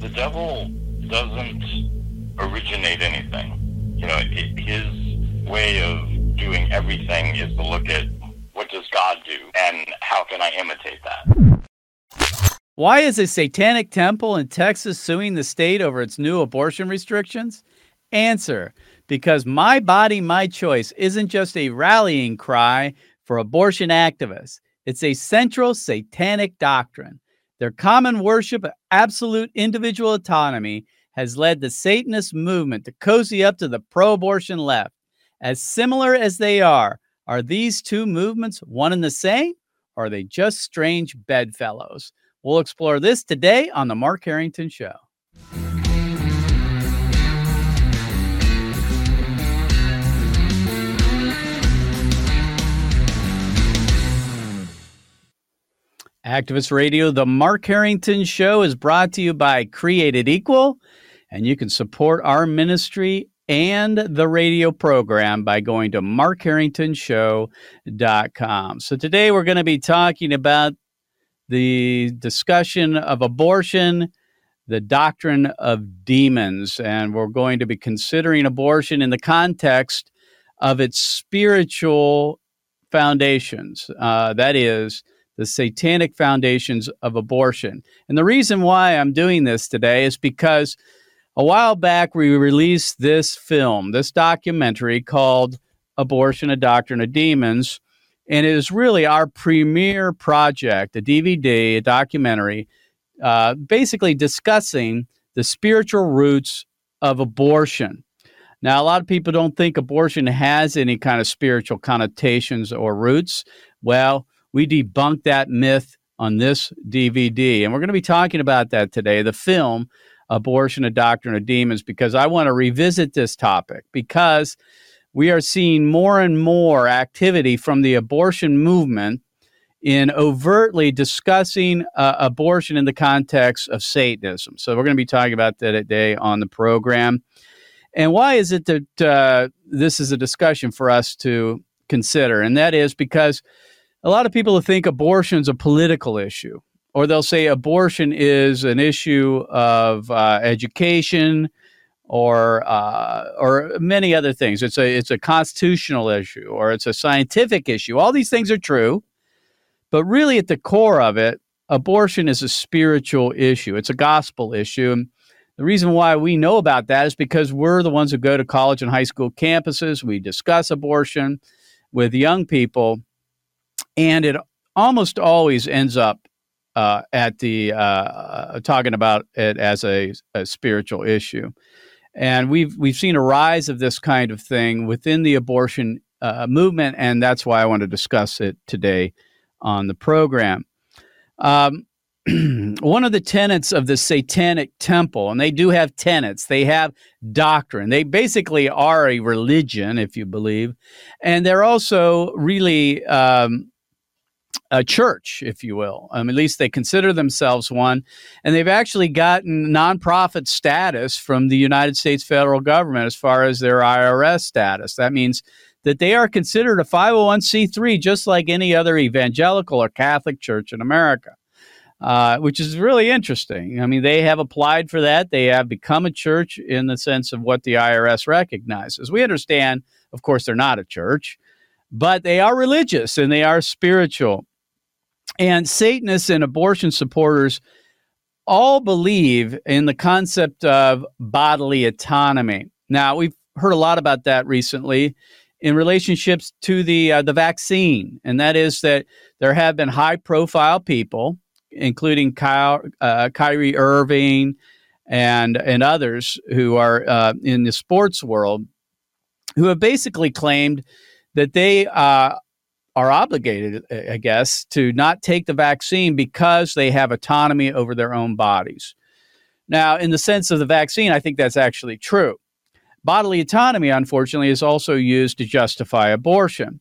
the devil doesn't originate anything. You know, it, his way of doing everything is to look at what does God do and how can I imitate that. Why is a satanic temple in Texas suing the state over its new abortion restrictions? Answer because My Body, My Choice isn't just a rallying cry for abortion activists, it's a central satanic doctrine. Their common worship of absolute individual autonomy has led the Satanist movement to cozy up to the pro abortion left. As similar as they are, are these two movements one and the same, or are they just strange bedfellows? We'll explore this today on The Mark Harrington Show. Activist Radio, The Mark Harrington Show is brought to you by Created Equal, and you can support our ministry and the radio program by going to markharringtonshow.com. So today we're going to be talking about the discussion of abortion, the doctrine of demons, and we're going to be considering abortion in the context of its spiritual foundations. Uh, that is, the satanic foundations of abortion. And the reason why I'm doing this today is because a while back we released this film, this documentary called Abortion, a Doctrine of Demons. And it is really our premier project, a DVD, a documentary, uh, basically discussing the spiritual roots of abortion. Now, a lot of people don't think abortion has any kind of spiritual connotations or roots. Well, we debunk that myth on this DVD. And we're going to be talking about that today the film, Abortion, a Doctrine of Demons, because I want to revisit this topic because we are seeing more and more activity from the abortion movement in overtly discussing uh, abortion in the context of Satanism. So we're going to be talking about that today on the program. And why is it that uh, this is a discussion for us to consider? And that is because a lot of people think abortion is a political issue, or they'll say abortion is an issue of uh, education or uh, or many other things. It's a it's a constitutional issue or it's a scientific issue. All these things are true, but really at the core of it, abortion is a spiritual issue. It's a gospel issue. And the reason why we know about that is because we're the ones who go to college and high school campuses. We discuss abortion with young people and it almost always ends up uh, at the uh, uh, talking about it as a, a, spiritual issue, and we've we've seen a rise of this kind of thing within the abortion uh, movement, and that's why I want to discuss it today on the program. Um, one of the tenets of the Satanic Temple, and they do have tenets, they have doctrine. They basically are a religion, if you believe, and they're also really um, a church, if you will. Um, at least they consider themselves one. And they've actually gotten nonprofit status from the United States federal government as far as their IRS status. That means that they are considered a 501c3 just like any other evangelical or Catholic church in America. Uh, which is really interesting. I mean, they have applied for that. They have become a church in the sense of what the IRS recognizes. We understand, of course, they're not a church, but they are religious and they are spiritual. And Satanists and abortion supporters all believe in the concept of bodily autonomy. Now, we've heard a lot about that recently in relationships to the uh, the vaccine, and that is that there have been high profile people, including Kyle, uh, Kyrie Irving and and others who are uh, in the sports world, who have basically claimed that they uh, are obligated, I guess, to not take the vaccine because they have autonomy over their own bodies. Now, in the sense of the vaccine, I think that's actually true. Bodily autonomy, unfortunately, is also used to justify abortion.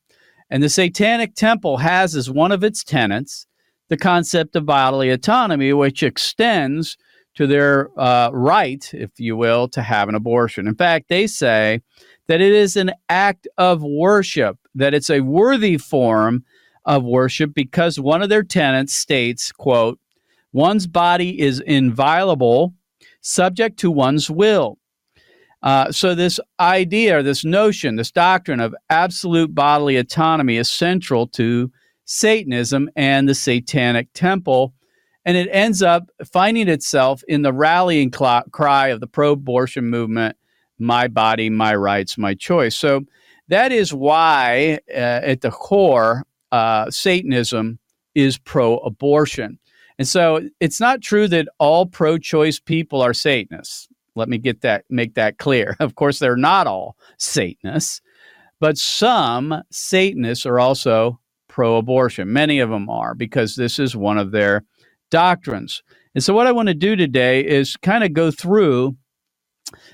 And the Satanic Temple has as one of its tenets the concept of bodily autonomy, which extends to their uh, right, if you will, to have an abortion. In fact, they say that it is an act of worship, that it's a worthy form of worship because one of their tenets states, quote, one's body is inviolable subject to one's will. Uh, so, this idea, this notion, this doctrine of absolute bodily autonomy is central to Satanism and the Satanic Temple. And it ends up finding itself in the rallying cry of the pro abortion movement my body, my rights, my choice. So, that is why, uh, at the core, uh, Satanism is pro abortion. And so it's not true that all pro choice people are Satanists. Let me get that, make that clear. Of course, they're not all Satanists, but some Satanists are also pro abortion. Many of them are because this is one of their doctrines. And so, what I want to do today is kind of go through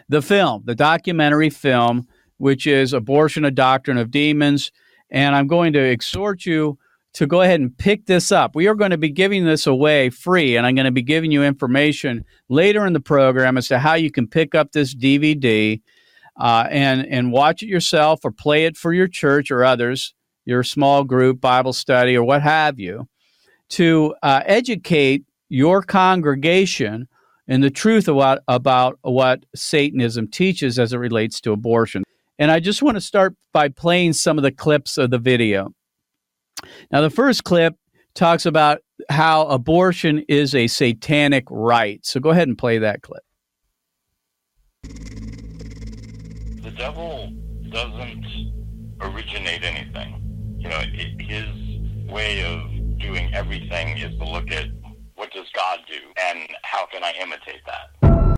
the film, the documentary film, which is Abortion, a Doctrine of Demons. And I'm going to exhort you to go ahead and pick this up. We are going to be giving this away free, and I'm going to be giving you information later in the program as to how you can pick up this DVD uh, and and watch it yourself or play it for your church or others, your small group Bible study or what have you, to uh, educate your congregation in the truth about, about what Satanism teaches as it relates to abortion. And I just want to start by playing some of the clips of the video. Now, the first clip talks about how abortion is a satanic right. So go ahead and play that clip. The devil doesn't originate anything. You know, his way of doing everything is to look at what does God do and how can I imitate that.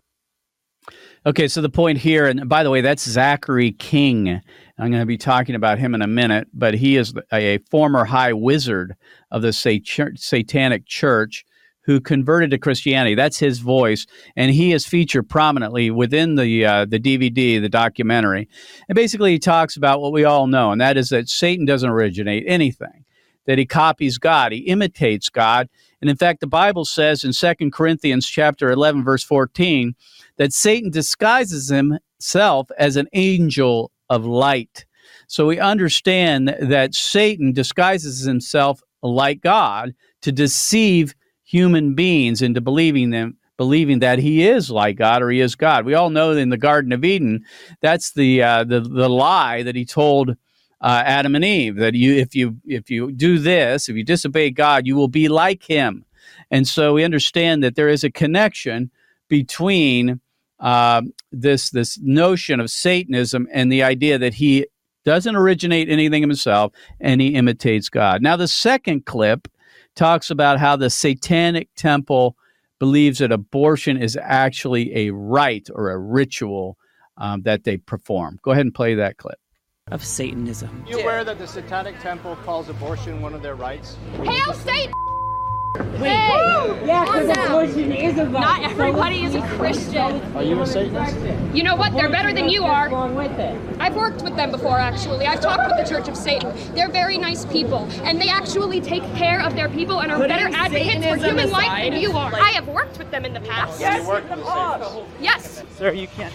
Okay, so the point here, and by the way, that's Zachary King. I'm going to be talking about him in a minute, but he is a former high wizard of the Satanic Church who converted to Christianity. That's his voice, and he is featured prominently within the uh, the DVD, the documentary. And basically, he talks about what we all know, and that is that Satan doesn't originate anything; that he copies God, he imitates God, and in fact, the Bible says in Second Corinthians chapter 11, verse 14, that Satan disguises himself as an angel of light. So we understand that Satan disguises himself like God to deceive human beings into believing them believing that he is like God or he is God. We all know in the Garden of Eden, that's the uh, the the lie that he told uh, Adam and Eve that you if you if you do this, if you disobey God, you will be like him. And so we understand that there is a connection between uh, this this notion of Satanism and the idea that he doesn't originate anything himself and he imitates God. Now, the second clip talks about how the Satanic Temple believes that abortion is actually a rite or a ritual um, that they perform. Go ahead and play that clip. Of Satanism. You aware that the Satanic Temple calls abortion one of their rights? Hail Satan! Wait, yeah, because abortion is a Not everybody is a Christian. Are you a Satanist? You know what? They're better than you are. Wrong with it. I've worked with them before, actually. I've talked with the Church of Satan. They're very nice people, and they actually take care of their people and are Putting better advocates for human life than you are. like- I have worked with them in the past. You work for. Yes. Sir, you can't.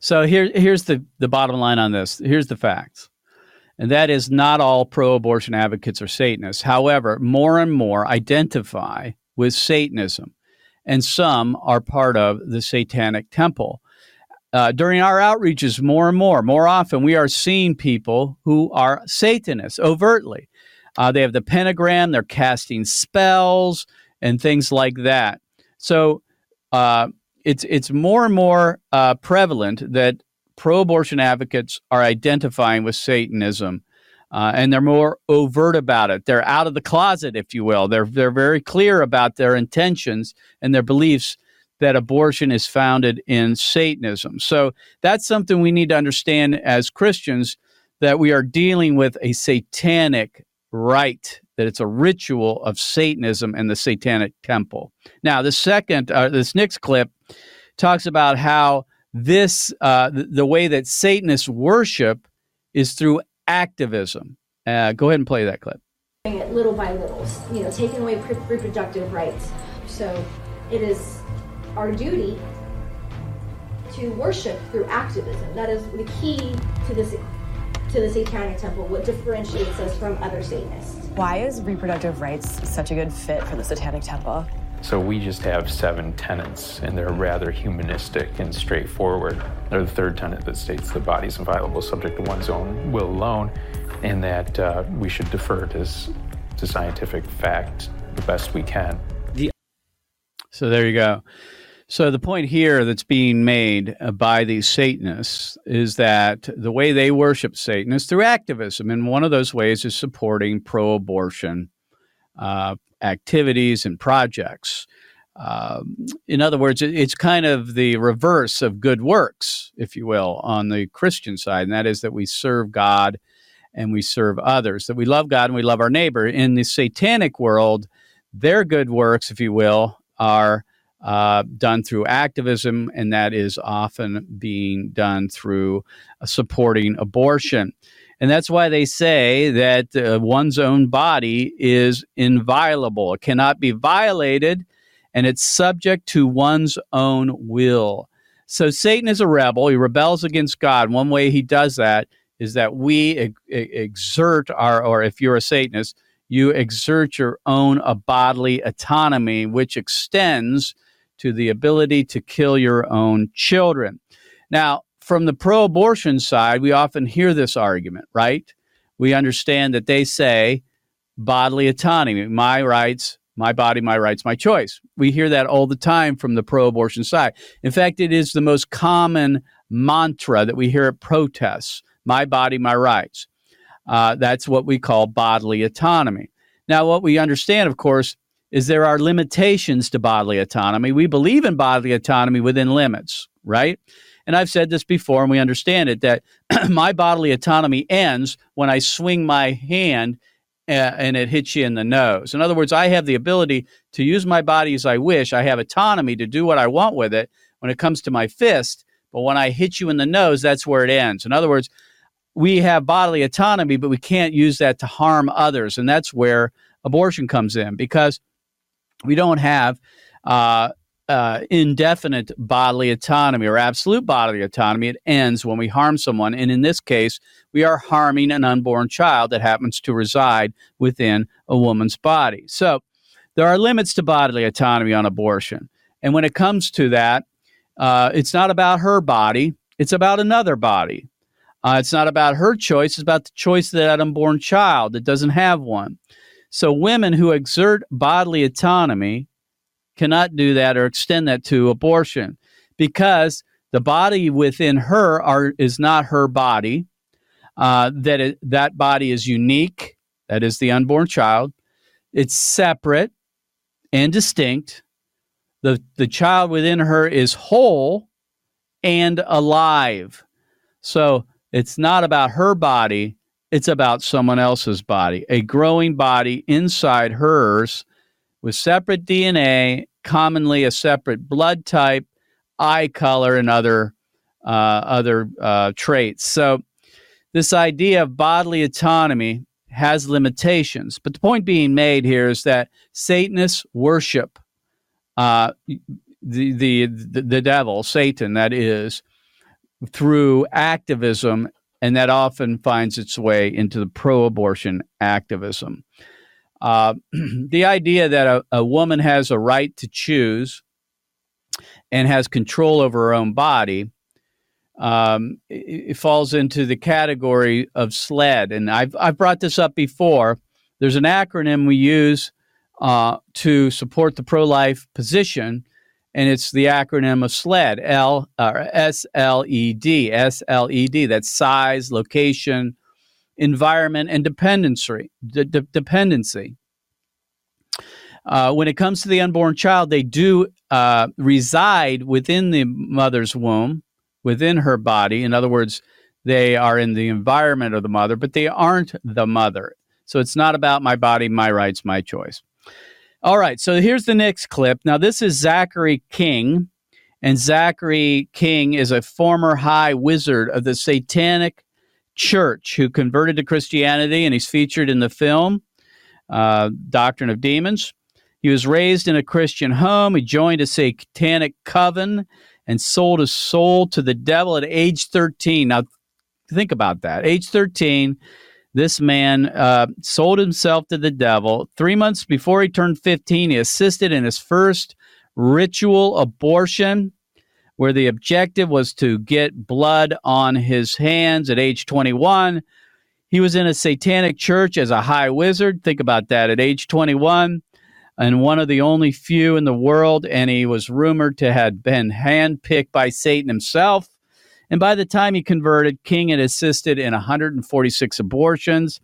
So here, here's the, the bottom line on this. Here's the facts. And that is not all pro abortion advocates are Satanists. However, more and more identify with Satanism, and some are part of the Satanic Temple. Uh, during our outreaches, more and more, more often, we are seeing people who are Satanists overtly. Uh, they have the pentagram, they're casting spells and things like that. So uh, it's it's more and more uh, prevalent that pro-abortion advocates are identifying with Satanism, uh, and they're more overt about it. They're out of the closet, if you will. They're they're very clear about their intentions and their beliefs that abortion is founded in Satanism. So that's something we need to understand as Christians that we are dealing with a satanic rite, that it's a ritual of Satanism and the Satanic Temple. Now, the second, uh, this next clip talks about how this uh, the, the, way that Satanists worship is through activism. Uh, go ahead and play that clip. Little by little, you know, taking away reproductive rights. So it is our duty to worship through activism. That is the key to this to the Satanic Temple. What differentiates us from other Satanists? Why is reproductive rights such a good fit for the Satanic Temple? So we just have seven tenets, and they're rather humanistic and straightforward. They're the third tenet that states the body is inviolable, subject to one's own will alone, and that uh, we should defer to, to scientific fact the best we can. So there you go. So the point here that's being made uh, by these Satanists is that the way they worship Satan is through activism, and one of those ways is supporting pro-abortion uh, activities and projects. Um, in other words, it's kind of the reverse of good works, if you will, on the Christian side, and that is that we serve God and we serve others, that we love God and we love our neighbor. In the satanic world, their good works, if you will, are uh, done through activism, and that is often being done through uh, supporting abortion. And that's why they say that uh, one's own body is inviolable. It cannot be violated, and it's subject to one's own will. So Satan is a rebel. He rebels against God. One way he does that is that we exert our, or if you're a Satanist, you exert your own bodily autonomy, which extends to the ability to kill your own children. Now, from the pro abortion side, we often hear this argument, right? We understand that they say bodily autonomy, my rights, my body, my rights, my choice. We hear that all the time from the pro abortion side. In fact, it is the most common mantra that we hear at protests my body, my rights. Uh, that's what we call bodily autonomy. Now, what we understand, of course, is there are limitations to bodily autonomy. We believe in bodily autonomy within limits, right? And I've said this before, and we understand it that my bodily autonomy ends when I swing my hand uh, and it hits you in the nose. In other words, I have the ability to use my body as I wish. I have autonomy to do what I want with it when it comes to my fist. But when I hit you in the nose, that's where it ends. In other words, we have bodily autonomy, but we can't use that to harm others. And that's where abortion comes in because we don't have uh, uh, indefinite bodily autonomy or absolute bodily autonomy. It ends when we harm someone. And in this case, we are harming an unborn child that happens to reside within a woman's body. So there are limits to bodily autonomy on abortion. And when it comes to that, uh, it's not about her body, it's about another body. Uh, it's not about her choice, it's about the choice of that unborn child that doesn't have one. So women who exert bodily autonomy cannot do that or extend that to abortion because the body within her are, is not her body. Uh, that it, that body is unique. That is the unborn child. It's separate and distinct. The, the child within her is whole and alive. So it's not about her body, it's about someone else's body, a growing body inside hers with separate DNA, commonly a separate blood type, eye color, and other uh, other uh, traits. So, this idea of bodily autonomy has limitations. But the point being made here is that Satanists worship uh, the, the the devil, Satan, that is, through activism and that often finds its way into the pro abortion activism. Uh, the idea that a, a, woman has a right to choose and has control over her own body um, it, it, falls into the category of SLED. And I've, I've brought this up before. There's an acronym we use uh, to support the pro life position, and it's the acronym of SLED, L or S L E D, S L E D. That's size, location, environment, and dependency. D- d- dependency. Uh, when it comes to the unborn child, they do uh, reside within the mother's womb, within her body. In other words, they are in the environment of the mother, but they aren't the mother. So it's not about my body, my rights, my choice. All right, so here's the next clip. Now, this is Zachary King, and Zachary King is a former high wizard of the Satanic Church who converted to Christianity, and he's featured in the film uh, Doctrine of Demons. He was raised in a Christian home. He joined a satanic coven and sold his soul to the devil at age 13. Now, think about that. Age 13, This man uh, sold himself to the devil. Three months before he turned 15, he assisted in his first ritual abortion, where the objective was to get blood on his hands at age 21. He was in a satanic church as a high wizard. Think about that at age 21 and one of the only few in the world, and he was rumored to have been handpicked by Satan himself. And by the time he converted, King had assisted in 146 abortions.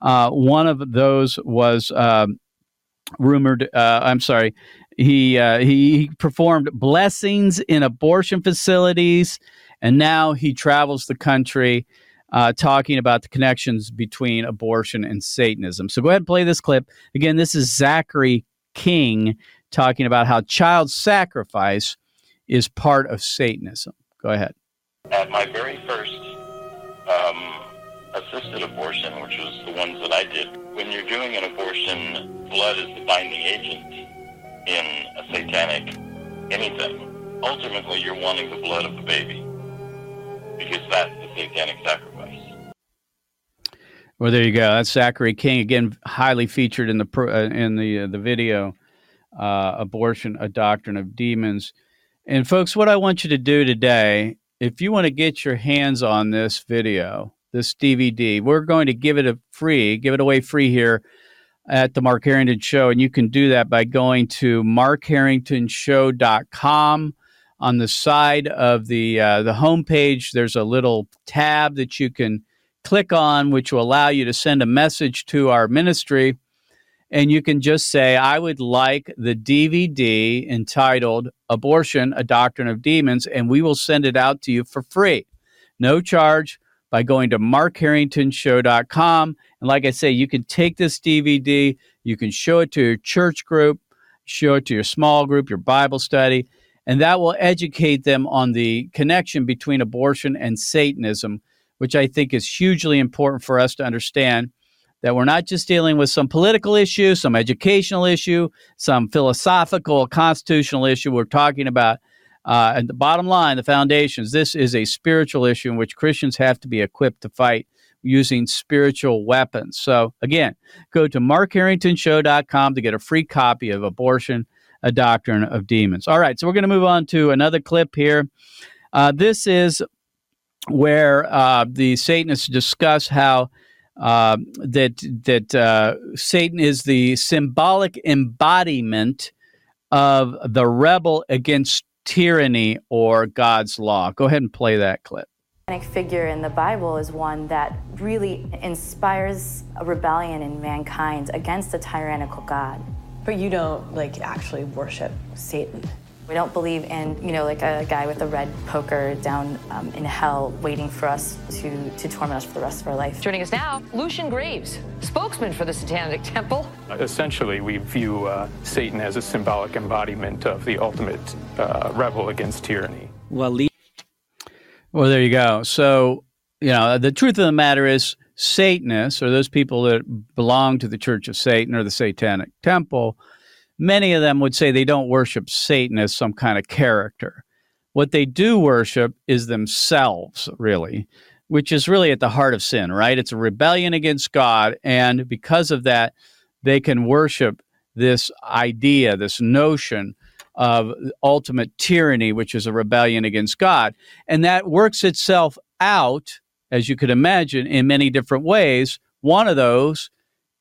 Uh, one of those was uh, rumored, uh, I'm sorry, he, uh, he performed blessings in abortion facilities, and now he travels the country uh, talking about the connections between abortion and Satanism. So go ahead and play this clip. Again, this is Zachary King talking about how child sacrifice is part of Satanism. Go ahead. At my very first um, assisted abortion, which was the ones that I did, when you're doing an abortion, blood is the binding agent in a satanic anything. Ultimately, you're wanting the blood of the baby because that's the satanic sacrifice. Well, there you go. That's Zachary King again, highly featured in the uh, in the uh, the video, uh, "Abortion: A Doctrine of Demons." And folks, what I want you to do today, if you want to get your hands on this video, this DVD, we're going to give it a free, give it away free here at the Mark Harrington Show, and you can do that by going to markharringtonshow.com. On the side of the uh, the homepage, there's a little tab that you can click on, which will allow you to send a message to our ministry. And you can just say, I would like the DVD entitled Abortion, a Doctrine of Demons, and we will send it out to you for free. No charge by going to markharringtonshow.com. And like I say, you can take this DVD, you can show it to your church group, show it to your small group, your Bible study, and that will educate them on the connection between abortion and Satanism which I think is hugely important for us to understand that we're not just dealing with some political issue, some educational issue, some philosophical, constitutional issue. We're talking about, uh, and the bottom line, the foundations. This is a spiritual issue in which Christians have to be equipped to fight using spiritual weapons. So, again, go to markharringtonshow.com to get a free copy of Abortion, a Doctrine of Demons. All right, so we're going to move on to another clip here. Uh, this is where uh, the Satanists discuss how uh, that that uh, Satan is the symbolic embodiment of the rebel against tyranny or God's law. Go ahead and play that clip. Figure in the Bible is one that really inspires a rebellion in mankind against a tyrannical God. But you don't like actually worship Satan. We don't believe in, you know, like a guy with a red poker down um, in hell waiting for us to, to torment us for the rest of our life. Joining us now, Lucien Greaves, spokesman for the Satanic Temple. Essentially, we view uh, Satan as a symbolic embodiment of the ultimate uh, rebel against tyranny. Well, well, there you go. So, you know, the truth of the matter is, Satanists, or those people that belong to the Church of Satan or the Satanic Temple, many of them would say they don't worship Satan as some kind of character. What they do worship is themselves, really, which is really at the heart of sin, right? It's a rebellion against God. And because of that, they can worship this idea, this notion of ultimate tyranny, which is a rebellion against God. And that works itself out, as you could imagine, in many different ways. One of those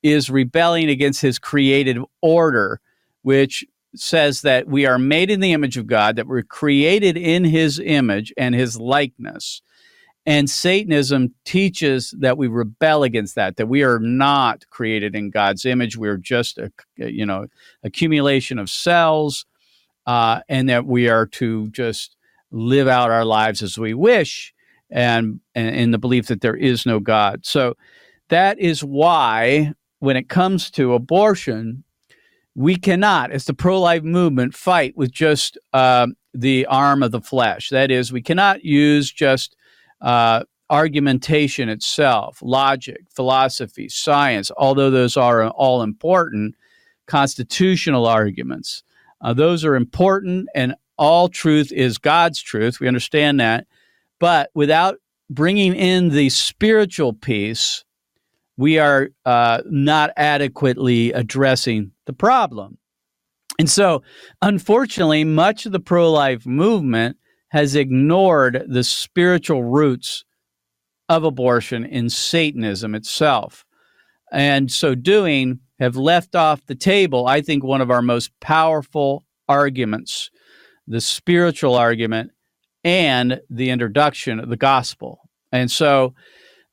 is rebelling against his created order which says that we are made in the image of God, that we're created in his image and his likeness. And Satanism teaches that we rebel against that, that we are not created in God's image. We're just a you know accumulation of cells, uh, and that we are to just live out our lives as we wish, and, and in the belief that there is no God. So that is why, when it comes to abortion, we cannot, as the pro life movement, fight with just uh, the arm of the flesh. That is, we cannot use just uh, argumentation itself, logic, philosophy, science, although those are all important, constitutional arguments. Uh, those are important, and all truth is God's truth. We understand that. But without bringing in the spiritual piece, we are uh, not adequately addressing the problem. And so, unfortunately, much of the pro life movement has ignored the spiritual roots of abortion in Satanism itself. And so doing, have left off the table, I think, one of our most powerful arguments the spiritual argument and the introduction of the gospel. And so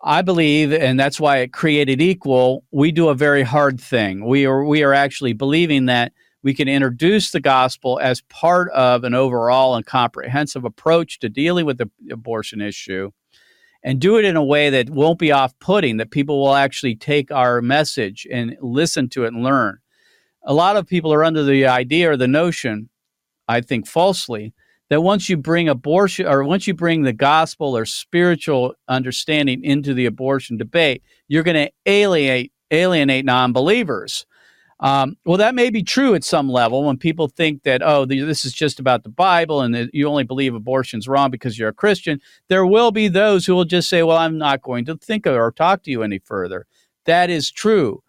I believe, and that's why it created equal, we do a very hard thing. We are we are actually believing that we can introduce the gospel as part of an overall and comprehensive approach to dealing with the abortion issue and do it in a way that won't be off putting, that people will actually take our message and listen to it and learn. A lot of people are under the idea or the notion, I think falsely, that once you bring abortion or once you bring the gospel or spiritual understanding into the abortion debate, you're going to alienate alienate non-believers. Um, well, that may be true at some level when people think that, oh, this is just about the Bible and you only believe abortion's wrong because you're a Christian. There will be those who will just say, well, I'm not going to think of or talk to you any further. That is true.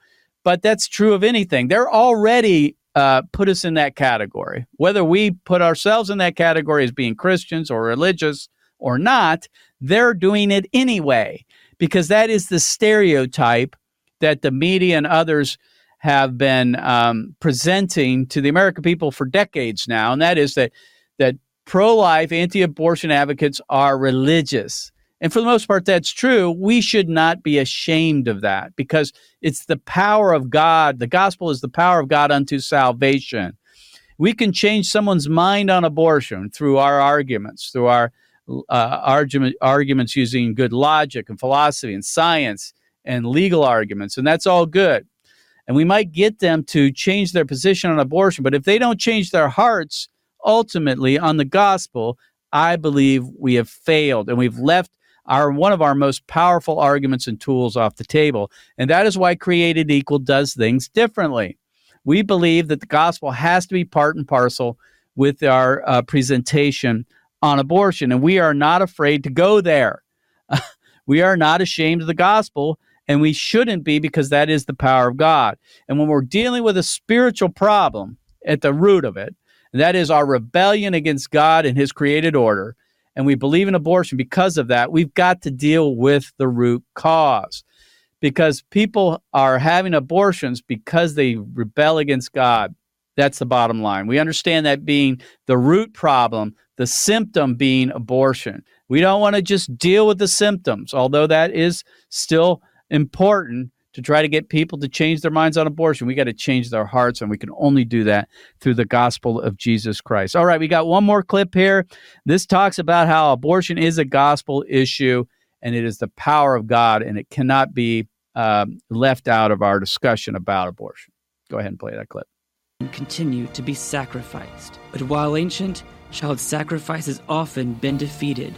But that's true of anything. They're already uh, put us in that category. Whether we put ourselves in that category as being Christians or religious or not, they're doing it anyway because that is the stereotype that the media and others – have been um, presenting to the American people for decades now, and that is that that pro-life, anti-abortion advocates are religious. And for the most part, that's true. We should not be ashamed of that because it's the power of God. The gospel is the power of God unto salvation. We can change someone's mind on abortion through our arguments, through our uh, argument, arguments using good logic and philosophy and science and legal arguments, and that's all good and we might get them to change their position on abortion. But if they don't change their hearts ultimately on the gospel, I believe we have failed and we've left our one of our most powerful arguments and tools off the table. And that is why Created Equal does things differently. We believe that the gospel has to be part and parcel with our uh, presentation on abortion, and we are not afraid to go there. we are not ashamed of the gospel and we shouldn't be because that is the power of God. And when we're dealing with a spiritual problem at the root of it, that is our rebellion against God and his created order, and we believe in abortion because of that, we've got to deal with the root cause. Because people are having abortions because they rebel against God. That's the bottom line. We understand that being the root problem, the symptom being abortion. We don't want to just deal with the symptoms, although that is still important to try to get people to change their minds on abortion. We got to change their hearts, and we can only do that through the gospel of Jesus Christ. All right, we got one more clip here. This talks about how abortion is a gospel issue, and it is the power of God, and it cannot be um, left out of our discussion about abortion. Go ahead and play that clip. Continue to be sacrificed. But while ancient, child sacrifice has often been defeated.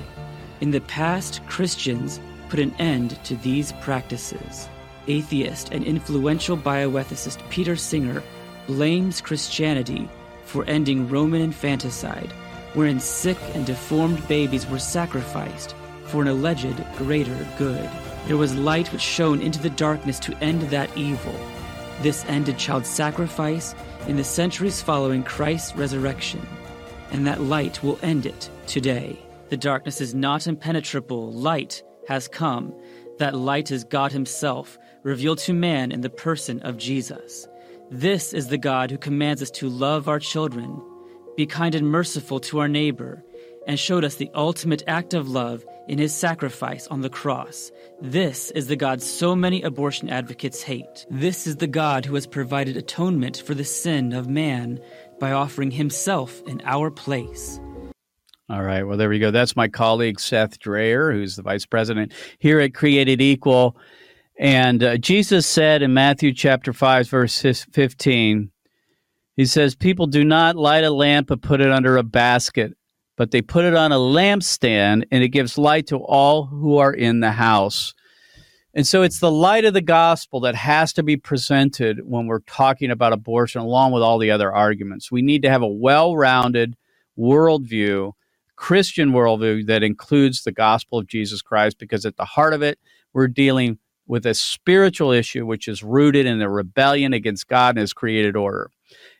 In the past, Christians put an end to these practices. Atheist and influential bioethicist Peter Singer blames Christianity for ending Roman infanticide, wherein sick and deformed babies were sacrificed for an alleged greater good. There was light which shone into the darkness to end that evil. This ended child sacrifice in the centuries following Christ's resurrection, and that light will end it today. The darkness is not impenetrable. Light has come. That light is God Himself, revealed to man in the person of Jesus. This is the God who commands us to love our children, be kind and merciful to our neighbor, and showed us the ultimate act of love in his sacrifice on the cross. This is the God so many abortion advocates hate. This is the God who has provided atonement for the sin of man by offering himself in our place. All right. Well, there we go. That's my colleague, Seth Drayer, who's the vice president here at Created Equal. And uh, Jesus said in Matthew chapter 5, verse 15, he says, People do not light a lamp and put it under a basket, but they put it on a lampstand, and it gives light to all who are in the house. And so it's the light of the gospel that has to be presented when we're talking about abortion, along with all the other arguments. We need to have a well rounded worldview Christian worldview that includes the gospel of Jesus Christ, because at the heart of it, we're dealing with a spiritual issue which is rooted in a rebellion against God and his created order.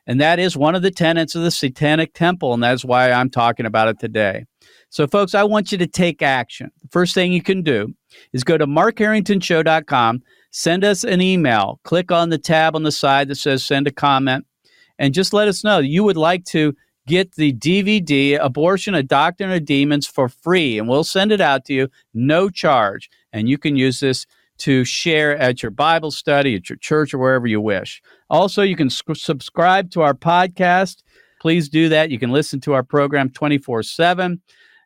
And that is one of the tenets of the Satanic Temple, and that's why I'm talking about it today. So, folks, I want you to take action. The first thing you can do is go to markharringtonshow.com, send us an email, click on the tab on the side that says send a comment, and just let us know you would like to get the DVD, Abortion, a Doctrine of Demons, for free, and we'll send it out to you, no charge. And you can use this to share at your Bible study, at your church, or wherever you wish. Also, you can sc- subscribe to our podcast. Please do that. You can listen to our program 24 7.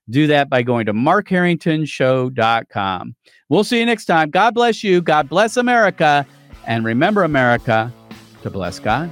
Do that by going to markharringtonshow.com. We'll see you next time. God bless you. God bless America. And remember, America, to bless God.